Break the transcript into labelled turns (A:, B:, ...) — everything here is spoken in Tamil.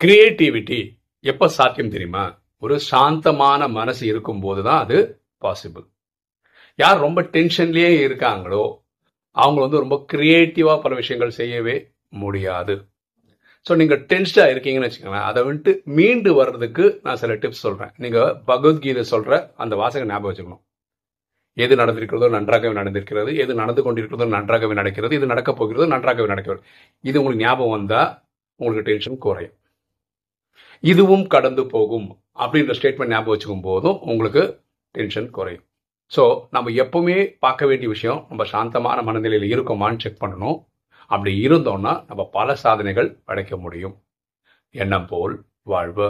A: கிரியேட்டிவிட்டி எப்ப சாத்தியம் தெரியுமா? ஒரு சாந்தமான மனசு இருக்கும்போது தான் அது பாசிபிள் யார் ரொம்ப டென்ஷன்லயே இருக்காங்களோ அவங்க வந்து ரொம்ப கிரியேட்டிவா பல விஷயங்கள் செய்யவே முடியாது. ஸோ நீங்க டென்ஸ்டா இருக்கீங்கன்னு வச்சுக்கோங்களேன் அதை வந்துட்டு மீண்டு வர்றதுக்கு நான் சில டிப்ஸ் சொல்றேன். நீங்க பகவத்கீதை சொல்ற அந்த வாசகம் ஞாபகம் வச்சுக்கணும். எது நடந்திருக்கிறதோ நன்றாகவே நடந்திருக்கிறது எது நடந்து கொண்டிருக்கிறதோ நன்றாகவே நடக்கிறது இது நடக்கப் போகிறதோ நன்றாகவே நடக்கிறது. இது உங்களுக்கு ஞாபகம் வந்தா உங்களுக்கு டென்ஷன் குறையும். இதுவும் கடந்து போகும் அப்படின்ற ஸ்டேட்மெண்ட் ஞாபகம் வச்சுக்கும் போதும் உங்களுக்கு டென்ஷன் குறையும். ஸோ நம்ம எப்பவுமே பார்க்க வேண்டிய விஷயம் நம்ம சாந்தமான மனநிலையில் இருக்கோமான்னு செக் பண்ணணும். அப்படி இருந்தோம்னா நம்ம பல சாதனைகள் படைக்க முடியும். எண்ணம் போல் வாழ்வு